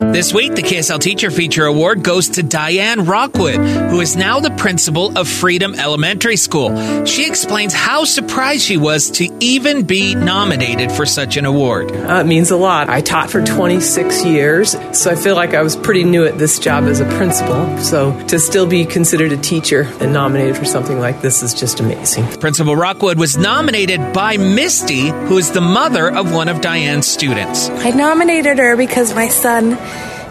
This week, the KSL Teacher Feature Award goes to Diane Rockwood, who is now the principal of Freedom Elementary School. She explains how surprised she was to even be nominated for such an award. Uh, it means a lot. I taught for 26 years, so I feel like I was pretty new at this job as a principal. So to still be considered a teacher and nominated for something like this is just amazing. Principal Rockwood was nominated by Misty, who is the mother of one of Diane's students. I nominated her because my son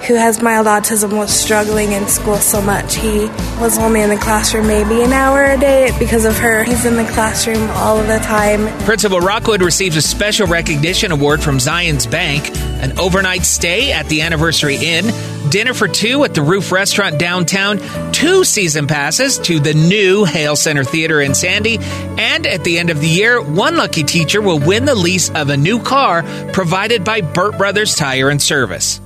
who has mild autism was struggling in school so much. He was only in the classroom maybe an hour a day because of her. He's in the classroom all of the time. Principal Rockwood receives a special recognition award from Zions Bank, an overnight stay at the Anniversary Inn, dinner for two at the Roof Restaurant downtown, two season passes to the new Hale Center Theater in Sandy, and at the end of the year, one lucky teacher will win the lease of a new car provided by Burt Brothers Tire and Service.